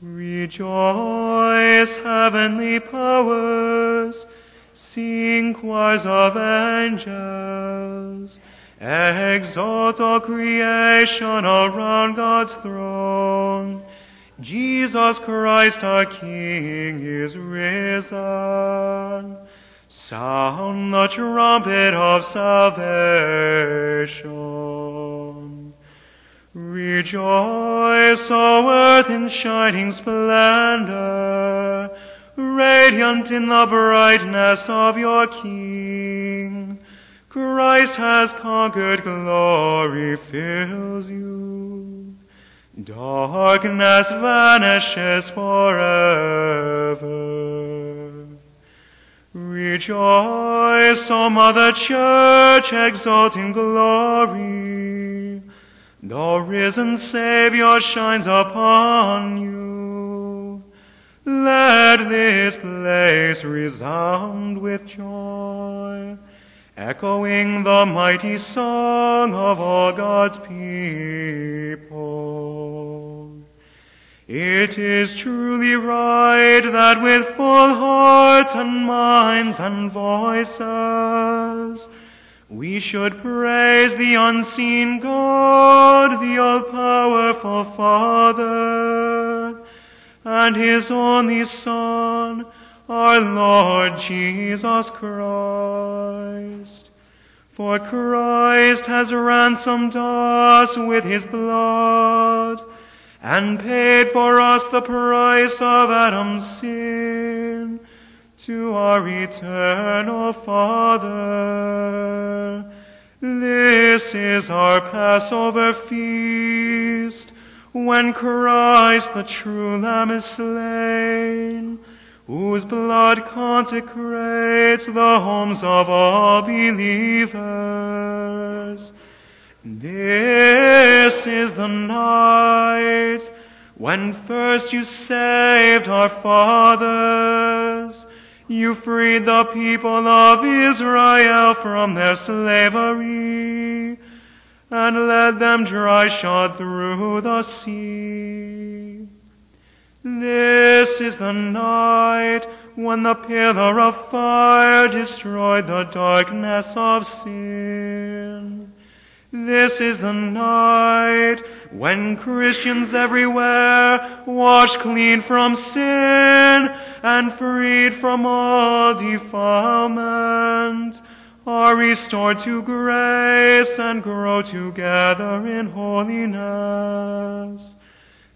Rejoice, heavenly powers, sing choirs of angels, exalt all creation around God's throne. Jesus Christ our King is risen. Sound the trumpet of salvation. Rejoice, O earth, in shining splendor, radiant in the brightness of your King. Christ has conquered, glory fills you. Darkness vanishes forever. Rejoice, O Mother Church, exult in glory. The risen Savior shines upon you. Let this place resound with joy, echoing the mighty song of all God's people. It is truly right that with full hearts and minds and voices we should praise the unseen God, the all-powerful Father, and His only Son, our Lord Jesus Christ. For Christ has ransomed us with His blood, and paid for us the price of Adam's sin, to our eternal Father. This is our Passover feast, when Christ the true Lamb is slain, whose blood consecrates the homes of all believers. This is the night when first you saved our fathers. You freed the people of Israel from their slavery and led them dry shod through the sea. This is the night when the pillar of fire destroyed the darkness of sin. This is the night when Christians everywhere, washed clean from sin and freed from all defilement, are restored to grace and grow together in holiness.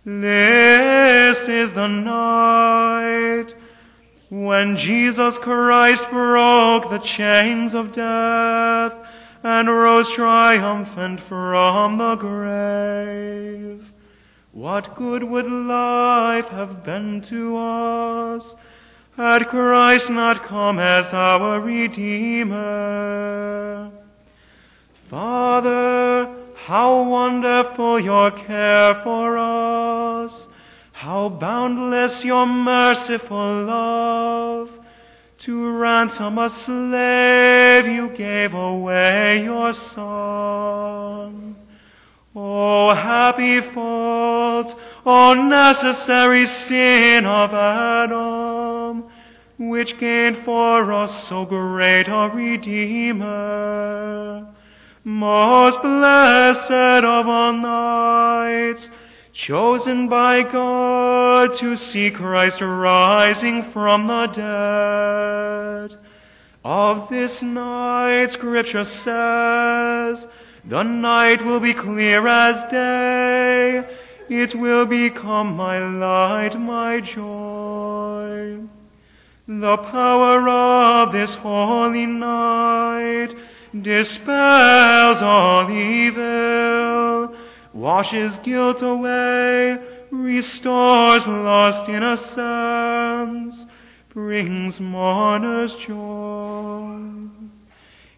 This is the night when Jesus Christ broke the chains of death and rose triumphant from the grave. What good would life have been to us had Christ not come as our Redeemer? Father, how wonderful your care for us, how boundless your merciful love. To ransom a slave you gave away your son. O happy fault, O necessary sin of Adam, which gained for us so great a Redeemer. Most blessed of all nights, chosen by God to see Christ rising from the dead. Of this night scripture says, the night will be clear as day. It will become my light, my joy. The power of this holy night dispels all evil, washes guilt away, restores lost innocence, brings mourners joy.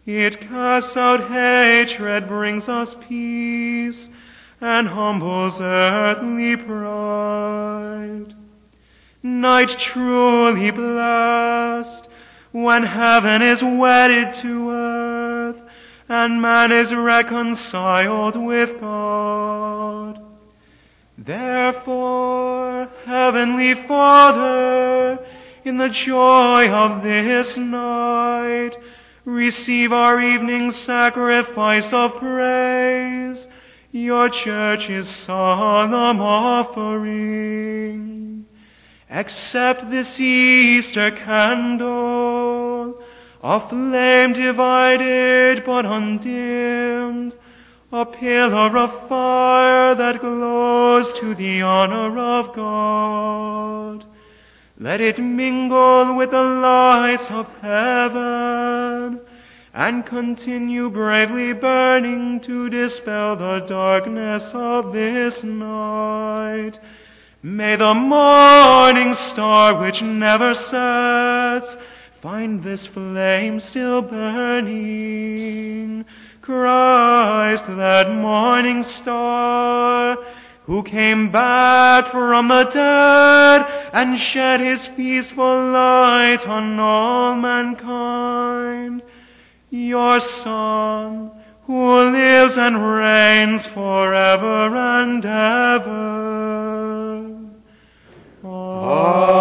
It casts out hatred, brings us peace, and humbles earthly pride. Night truly blessed, when heaven is wedded to earth, and man is reconciled with God. Therefore, Heavenly Father, in the joy of this night, receive our evening sacrifice of praise, your church's solemn offering. Accept this Easter candle, a flame divided but undimmed, a pillar of fire that glows to the honor of God. Let it mingle with the lights of heaven and continue bravely burning to dispel the darkness of this night. May the morning star which never sets find this flame still burning. Christ, that morning star, who came back from the dead and shed his peaceful light on all mankind. Your Son, who lives and reigns forever and ever. Amen.